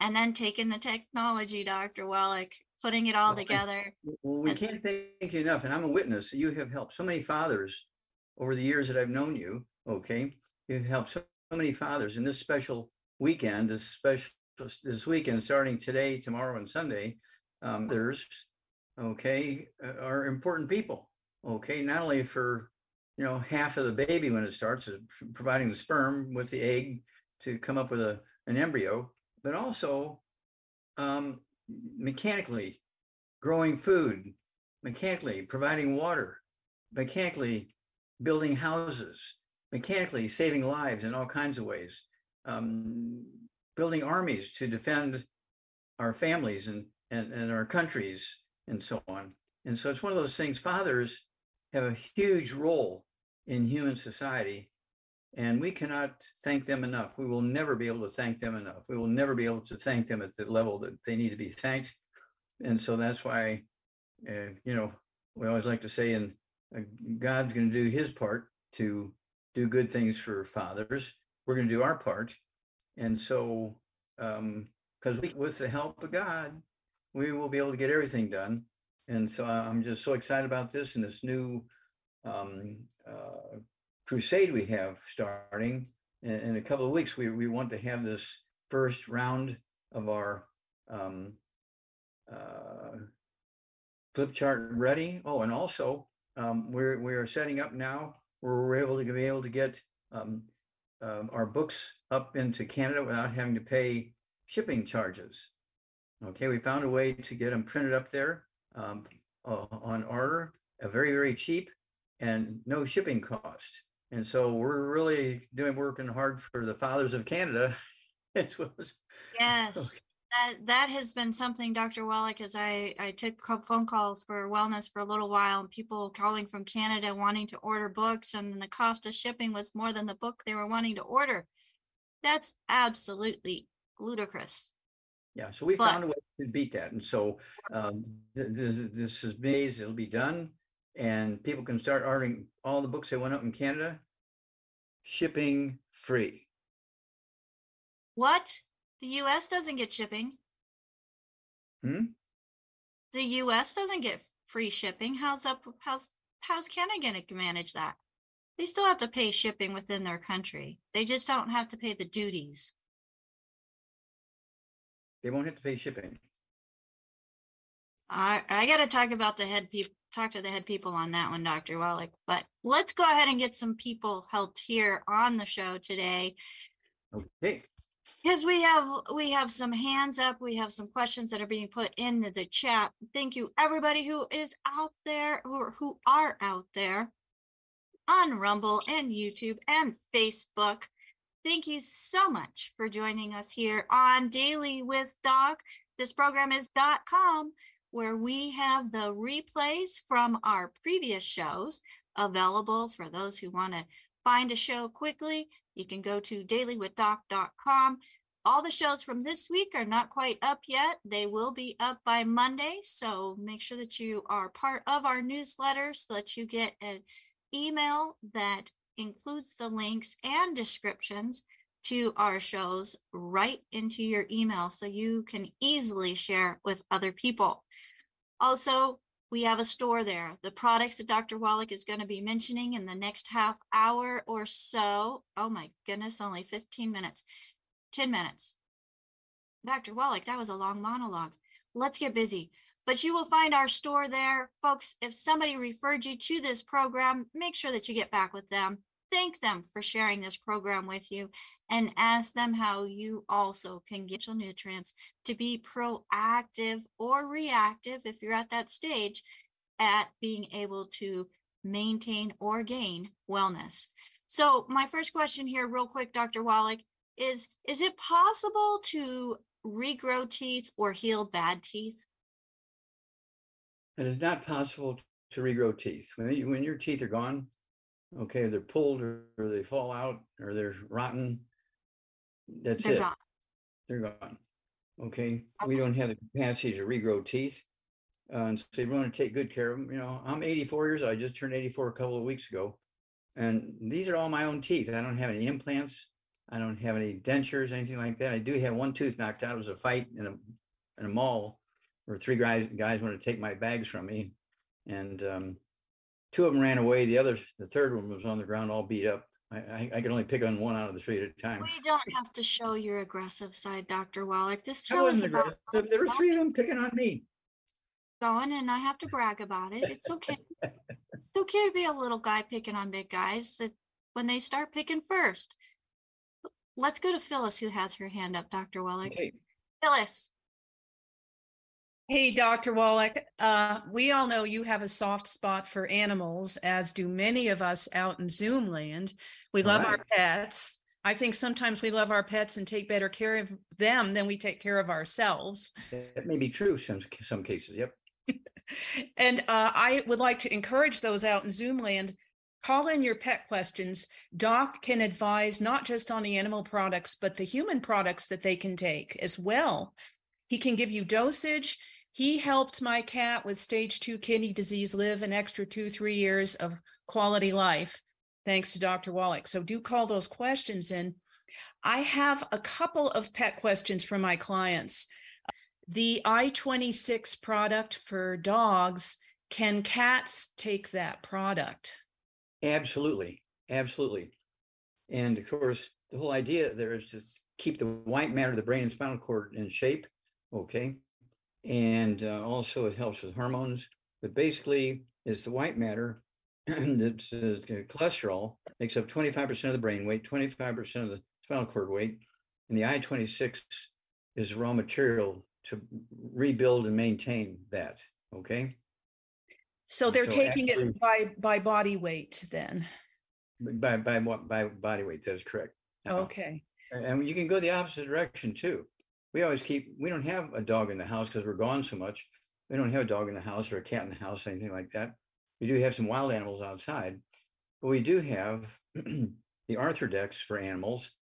and then taking the technology, Dr. Wallach, putting it all Well, I- together. Well, we can't thank you enough, and I'm a witness. You have helped so many fathers over the years that I've known you, okay? You've helped so so many fathers in this special weekend, this special, this weekend, starting today, tomorrow, and Sunday. Um, there's, okay, uh, are important people, okay? Not only for, you know, half of the baby when it starts, p- providing the sperm with the egg to come up with a, an embryo, but also um, mechanically growing food, mechanically providing water, mechanically building houses, mechanically saving lives in all kinds of ways, um, building armies to defend our families and, and, and our countries and so on. And so it's one of those things, fathers have a huge role in human society and we cannot thank them enough. We will never be able to thank them enough. We will never be able to thank them at the level that they need to be thanked. And so that's why, uh, you know, we always like to say, and uh, God's going to do his part to do good things for fathers. We're going to do our part. And so, um, because we, with the help of God, we will be able to get everything done. And so I'm just so excited about this and this new um, uh, crusade we have starting in, in a couple of weeks. We, we want to have this first round of our um, uh, flip chart ready. Oh, and also um, we're we are setting up now where we're able to be able to get um, um, our books up into Canada without having to pay shipping charges. Okay, we found a way to get them printed up there um, uh, on order, uh, very very cheap, and no shipping cost. And so we're really doing working hard for the fathers of Canada. as well as Yes. That, that has been something, Dr. Wallach, as I, I took phone calls for wellness for a little while and people calling from Canada wanting to order books and the cost of shipping was more than the book they were wanting to order. That's absolutely ludicrous. Yeah, so we But- found a way to beat that. And so um, this, is- this is May's, it'll be done. And people can start ordering all the books that went up in Canada. Shipping free. What? The US doesn't get shipping. Hmm? The US doesn't get free shipping. How's up how's how's Canada gonna manage that? They still have to pay shipping within their country. They just don't have to pay the duties. They won't have to pay shipping. I I gotta talk about the head people talk to the head people on that one, Dr. Wallach. But let's go ahead and get some people helped here on the show today. Okay, Because we have, we have some hands up, we have some questions that are being put into the chat. Thank you, everybody who is out there, or who are out there on Rumble and YouTube and Facebook. Thank you so much for joining us here on Daily with Doc. This program is .com, where we have the replays from our previous shows available for those who want to find a show quickly. You can go to dailywithdoc.com. All the shows from this week are not quite up yet. They will be up by Monday. So make sure that you are part of our newsletter so that you get an email that includes the links and descriptions to our shows right into your email so you can easily share with other people. Also, we have a store there. The products that Dr. Wallach is going to be mentioning in the next half hour or so. Oh my goodness, only 15 minutes, 10 minutes. Dr. Wallach, that was a long monologue. Let's get busy. But you will find our store there. Folks, if somebody referred you to this program, make sure that you get back with them. Thank them for sharing this program with you and ask them how you also can get your nutrients to be proactive or reactive if you're at that stage at being able to maintain or gain wellness. So my first question here real quick Dr. Wallach is is it possible to regrow teeth or heal bad teeth? it is not possible to regrow teeth. When you, when your teeth are gone, okay, they're pulled or, or they fall out or they're rotten. That's They're it. gone. They're gone. Okay, we don't have the capacity to regrow teeth. Uh, and so you want to take good care of them. You know, I'm 84 years old. I just turned 84 a couple of weeks ago. And these are all my own teeth. I don't have any implants. I don't have any dentures, anything like that. I do have one tooth knocked out. It was a fight in a in a mall where three guys guys wanted to take my bags from me. And um, two of them ran away. The other, the third one was on the ground all beat up. I, I, I could only pick on one out of the three at a time. We don't have to show your aggressive side, Dr. Wallach. This I show is wasn't about aggressive. There were three of them picking on me. going and I have to brag about it. It's okay. It's okay to be a little guy picking on big guys that when they start picking first. Let's go to Phyllis who has her hand up, Dr. Wallach. Okay, Phyllis, Hey, Dr. Wallach, uh, we all know you have a soft spot for animals, as do many of us out in Zoom land. We love our pets. I think sometimes we love our pets and take better care of them than we take care of ourselves. that may be true some some cases. Yep. And uh, I would like to encourage those out in Zoom land, call in your pet questions. Doc can advise not just on the animal products, but the human products that they can take as well. He can give you dosage. He helped my cat with stage two kidney disease live an extra two, three years of quality life, thanks to Dr. Wallach. So do call those questions in. I have a couple of pet questions from my clients. The I 26 product for dogs, can cats take that product? Absolutely, absolutely. And of course, the whole idea there is to keep the white matter of the brain and spinal cord in shape. Okay. And uh, also it helps with hormones. But basically, it's the white matter that's uh, cholesterol makes up 25% of the brain weight, 25% of the spinal cord weight. And the I 26 is raw material to rebuild and maintain that. Okay. So they're So taking actually- it by by body weight then. By, by what, by body weight, that is correct. Uh-uh. Okay. And you can go the opposite direction too. We always keep, we don't have a dog in the house because we're gone so much. We don't have a dog in the house or a cat in the house, anything like that. We do have some wild animals outside, but we do have the arthur Arthrydex for animals.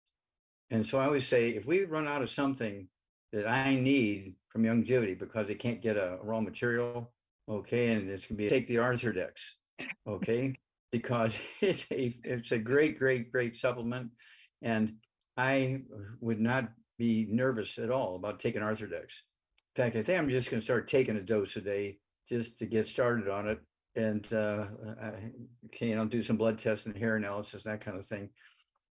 And so I always say, if we run out of something that I need from Youngevity because they can't get a raw material. Okay, and it's gonna be take the arthur Arthrydex. Okay, because it's a it's a great, great, great supplement. And I would not be nervous at all about taking Arthrydex. In fact, I think I'm just gonna start taking a dose a day just to get started on it. And uh, I, okay, I'll do some blood tests and hair analysis, that kind of thing.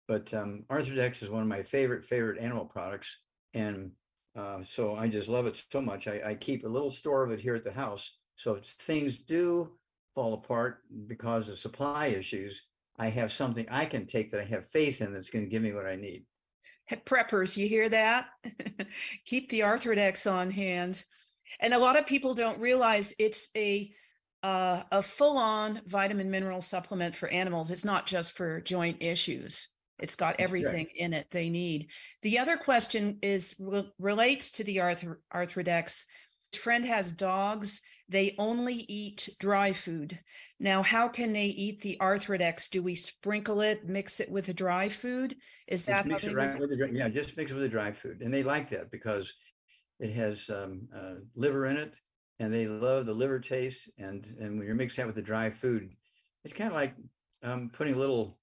But um, Arthrydex is one of my favorite, favorite animal products. And uh, so I just love it so much. I, I keep a little store of it here at the house. So if things do fall apart because of supply issues, I have something I can take that I have faith in that's going to give me what I need. Preppers, you hear that? Keep the Arthrydex on hand. And a lot of people don't realize it's a uh, a full-on vitamin mineral supplement for animals. It's not just for joint issues. It's got everything in it they need. The other question is re- relates to the arthro- Arthrydex. His friend has dogs. They only eat dry food. Now, how can they eat the Arthrydex? Do we sprinkle it, mix it with the dry food? Is that mix it right with the, dry- yeah, just mix it with the dry food. And they like that because it has um, uh, liver in it and they love the liver taste. And, and when you're mixing that with the dry food, it's kind of like um, putting a little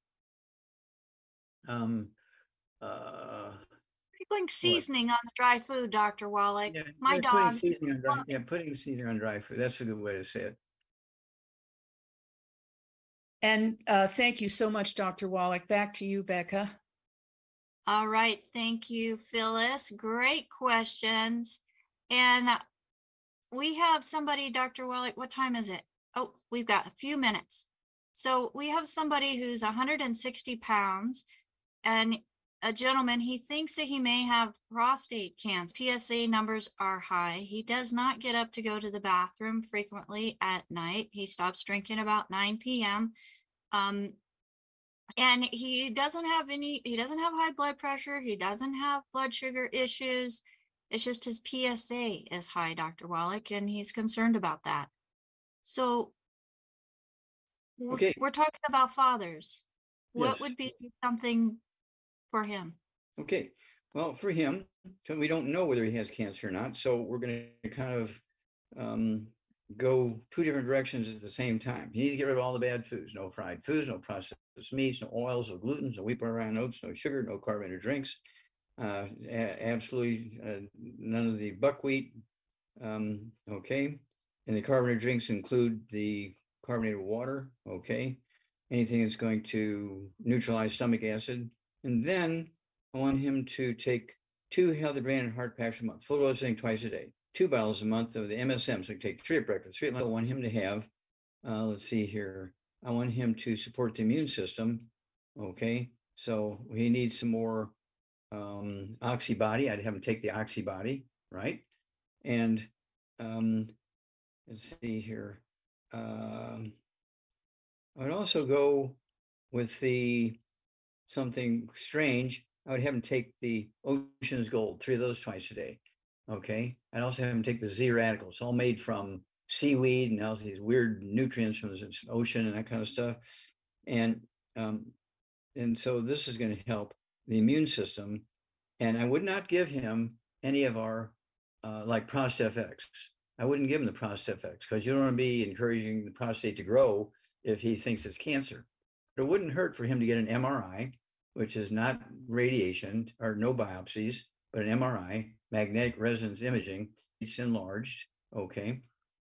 um, uh, Sprinkling seasoning on the dry food, Dr. Wallach. yeah, My yeah, putting seasoning on dry, yeah, putting seasoning on dry food. That's a good way to say it. And uh, thank you so much, Dr. Wallach. Back to you, Becca. All right, thank you, Phyllis. Great questions. And uh, we have somebody, Dr. Wallach, what time is it? Oh, we've got a few minutes. So we have somebody who's 160 pounds and a gentleman, he thinks that he may have prostate cancer. PSA numbers are high. He does not get up to go to the bathroom frequently at night. He stops drinking about 9 p.m. Um, and he doesn't have any he doesn't have high blood pressure he doesn't have blood sugar issues it's just his psa is high dr wallach and he's concerned about that so we're- Okay. we're talking about fathers what Yes. would be something for him Okay, well, for him, we don't know whether he has cancer or not, so we're gonna kind of um, go two different directions at the same time. He needs to get rid of all the bad foods, no fried foods, no processed meats, no oils, no glutens, no wheat, bran, oats, no sugar, no carbonated drinks. Uh, a- absolutely uh, none of the buckwheat. Um, okay, and the carbonated drinks include the carbonated water. Okay, anything that's going to neutralize stomach acid, and then I want him to take two healthy brain and heart packs a month, full dosing twice a day, two bottles a month of the MSM. So take three at breakfast, three at lunch. I want him to have, uh, let's see here. I want him to support the immune system. Okay, so he needs some more um, oxybody. I'd have him take the oxybody, right? And um, let's see here. Um, I would also go with the something strange. I would have him take the Ocean's Gold, three of those twice a day. Okay. I'd also have him take the Z radicals, all made from seaweed and all these weird nutrients from the ocean and that kind of stuff. And um, and so this is going to help the immune system. And I would not give him any of our uh, like FX. I wouldn't give him the prostate FX because you don't want to be encouraging the prostate to grow if he thinks it's cancer. But it wouldn't hurt for him to get an MRI, which is not radiation or no biopsies, but an MRI, magnetic resonance imaging. It's enlarged, okay,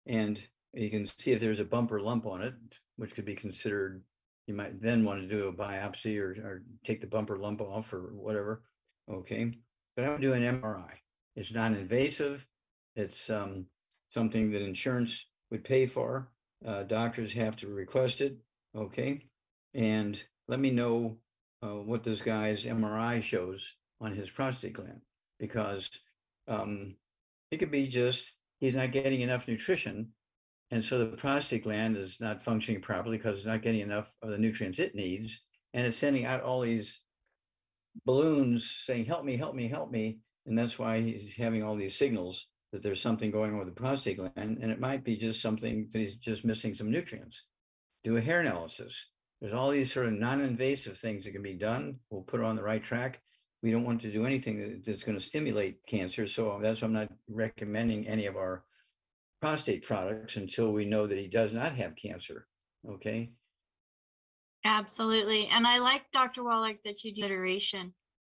and you can see if there's a bump or lump on it, which could be considered. You might then want to do a biopsy or, or take the bump or lump off or whatever, okay. But I would do an MRI. It's non-invasive. It's um, something that insurance would pay for. Uh, doctors have to request it, okay? And let me know uh, what this guy's MRI shows on his prostate gland because um, it could be just he's not getting enough nutrition. And so the prostate gland is not functioning properly because it's not getting enough of the nutrients it needs. And it's sending out all these balloons saying, help me, help me, help me. And that's why he's having all these signals that there's something going on with the prostate gland. And it might be just something that he's just missing some nutrients. Do a hair analysis. There's all these sort of non-invasive things that can be done. We'll put it on the right track. we don't want to do anything that's going to stimulate cancer. So that's why I'm not recommending any of our prostate products until we know that he does not have cancer. Okay. Absolutely. And I like Dr. Wallach that you do iteration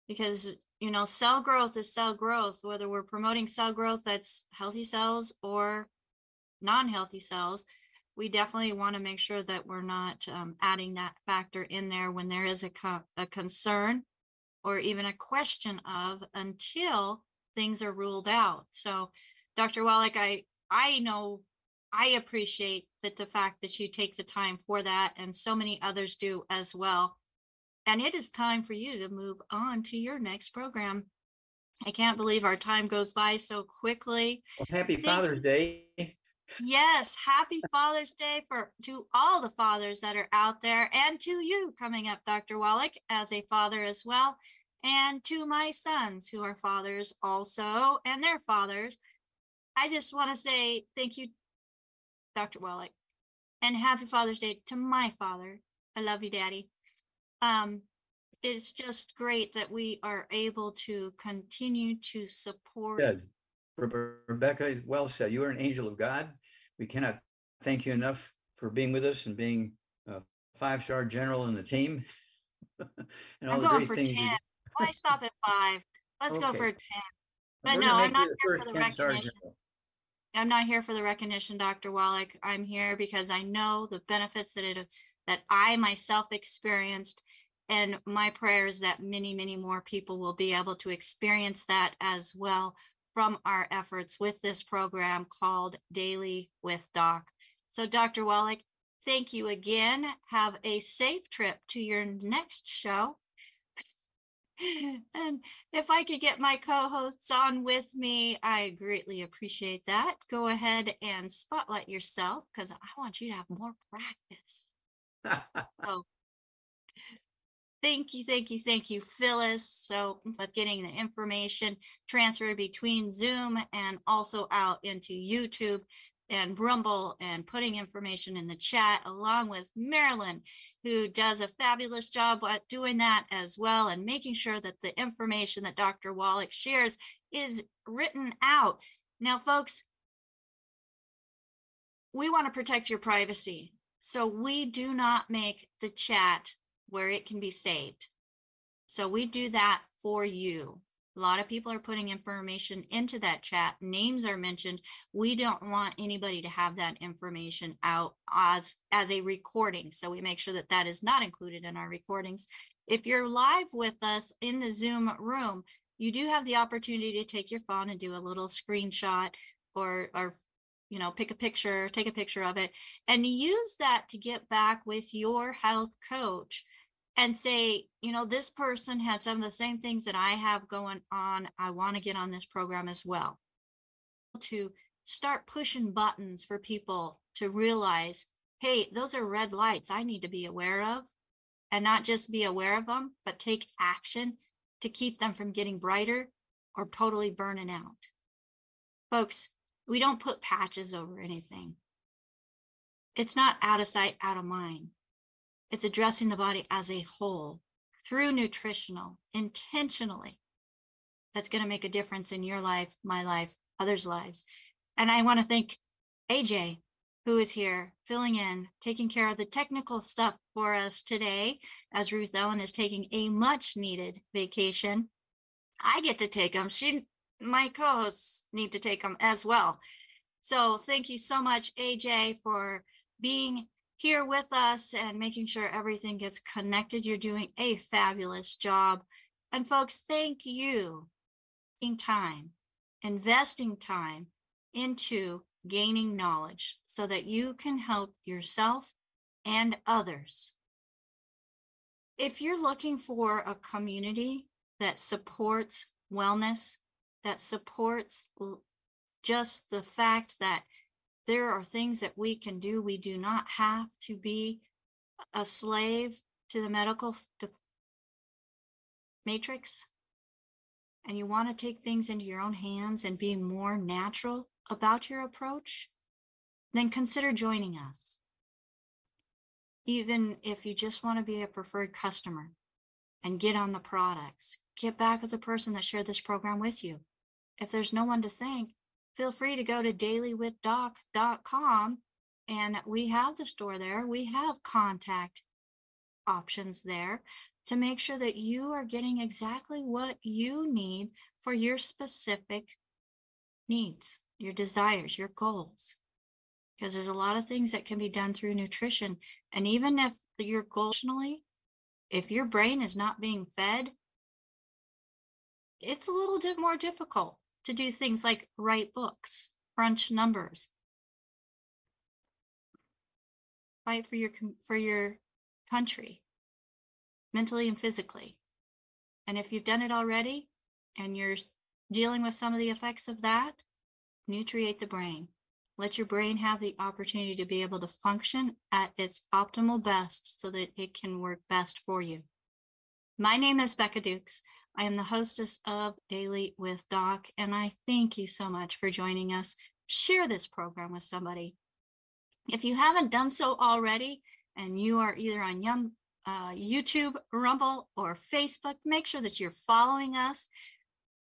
because, you know, cell growth is cell growth, whether we're promoting cell growth that's healthy cells or non-healthy cells. We definitely want to make sure that we're not um, adding that factor in there when there is a, co- a concern or even a question of until things are ruled out. So, Dr. Wallach, I I know I appreciate that the fact that you take the time for that, and so many others do as well. And it is time for you to move on to your next program. I can't believe our time goes by so quickly. Well, happy Thank Father's Day. Yes, happy Father's Day for to all the fathers that are out there and to you coming up, Dr. Wallach, as a father as well, and to my sons who are fathers also and their fathers. I just want to say thank you, Dr. Wallach, and happy Father's Day to my father. I love you, Daddy. Um, it's just great that we are able to continue to support. Re- Rebecca, well said. You are an angel of God. We cannot thank you enough for being with us and being a five-star general in the team. and all I'm the going great for things 10. Why stop at five? Let's go for 10. But We're no, I'm not here for the recognition. I'm not here for the recognition, Dr. Wallach. I'm here because I know the benefits that it that I myself experienced. And my prayer is that many, many more people will be able to experience that as well from our efforts with this program called Daily with Doc. So, Dr. Wallach, thank you again. Have a safe trip to your next show. And if I could get my co-hosts on with me, I greatly appreciate that. Go ahead and spotlight yourself because I want you to have more practice. So thank you, thank you, thank you, Phyllis. So but getting the information transferred between Zoom and also out into YouTube and Rumble and putting information in the chat along with Marilyn, who does a fabulous job at doing that as well and making sure that the information that Dr. Wallach shares is written out. Now, folks, we want to protect your privacy. So we do not make the chat where it can be saved. So we do that for you. A lot of people are putting information into that chat. Names are mentioned. We don't want anybody to have that information out as as a recording. So we make sure that that is not included in our recordings. If you're live with us in the Zoom room, you do have the opportunity to take your phone and do a little screenshot or or you know pick a picture, take a picture of it and use that to get back with your health coach and say, you know, this person had some of the same things that I have going on. I want to get on this program as well. To start pushing buttons for people to realize, hey, those are red lights I need to be aware of and not just be aware of them, but take action to keep them from getting brighter or totally burning out. Folks, we don't put patches over anything. It's not out of sight, out of mind. It's addressing the body as a whole through nutritional, intentionally. That's going to make a difference in your life, my life, others' lives. And I want to thank AJ, who is here filling in, taking care of the technical stuff for us today, as Ruth Ellen is taking a much needed vacation. I get to take them. She, my co-hosts need to take them as well. So thank you so much, AJ, for being here with us and making sure everything gets connected. You're doing a fabulous job. And folks, thank you in time, investing time into gaining knowledge so that you can help yourself and others. If you're looking for a community that supports wellness, that supports just the fact that there are things that we can do. We do not have to be a slave to the medical matrix. And you want to take things into your own hands and be more natural about your approach, then consider joining us. Even if you just want to be a preferred customer and get on the products, get back with the person that shared this program with you. If there's no one to thank, feel free to go to dailywithdoc.com and we have the store there. We have contact options there to make sure that you are getting exactly what you need for your specific needs, your desires, your goals. Because there's a lot of things that can be done through nutrition. And even if you're if your brain is not being fed, it's a little bit more difficult to do things like write books, crunch numbers, fight for your for your country, mentally and physically. And if you've done it already and you're dealing with some of the effects of that, nutriate the brain. Let your brain have the opportunity to be able to function at its optimal best so that it can work best for you. My name is Becca Dukes. I am the hostess of Daily with Doc, and I thank you so much for joining us. Share this program with somebody. If you haven't done so already, and you are either on Young, uh, YouTube, Rumble, or Facebook, make sure that you're following us.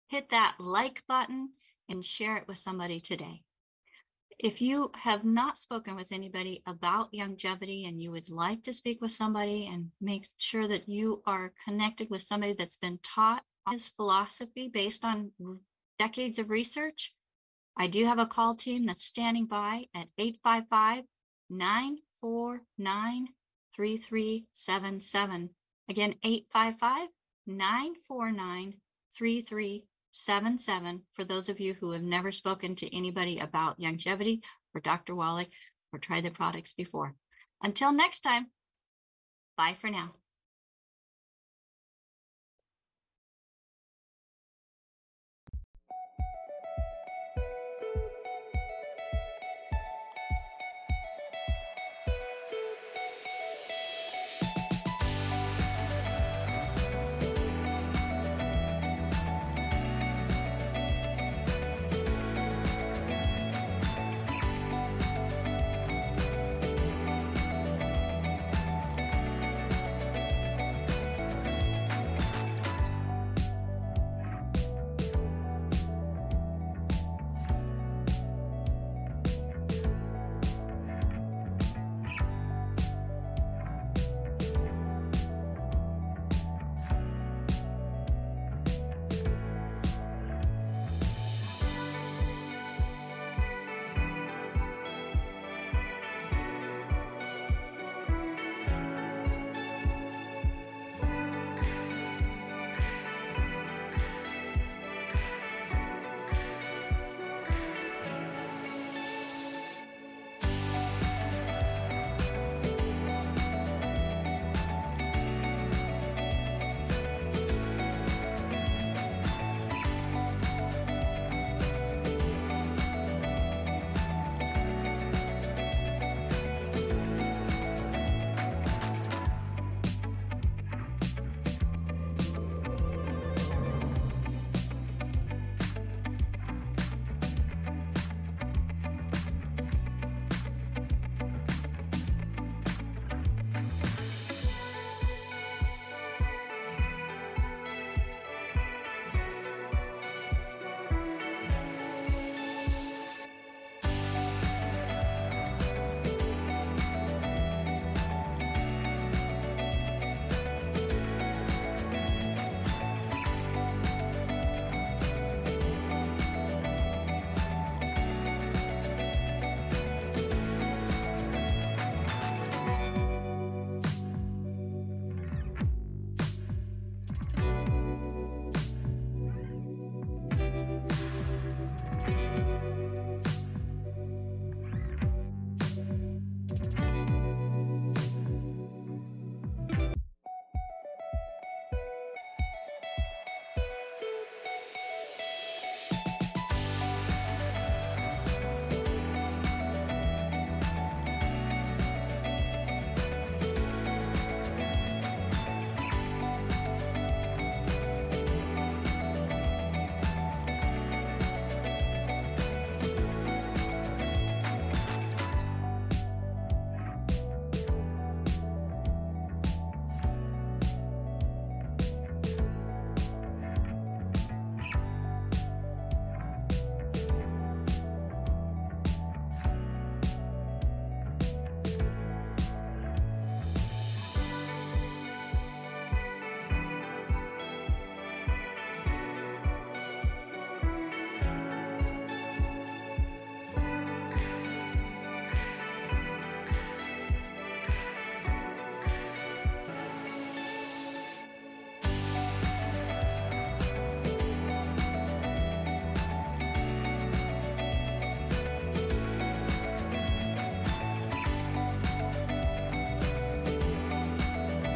Hit that like button and share it with somebody today. If you have not spoken with anybody about Youngevity and you would like to speak with somebody and make sure that you are connected with somebody that's been taught his philosophy based on decades of research, I do have a call team that's standing by at 855 949 3377. Again, 855 949 3377 for those of you who have never spoken to anybody about Youngevity or Dr. Wallach or tried the products before. Until next time, bye for now.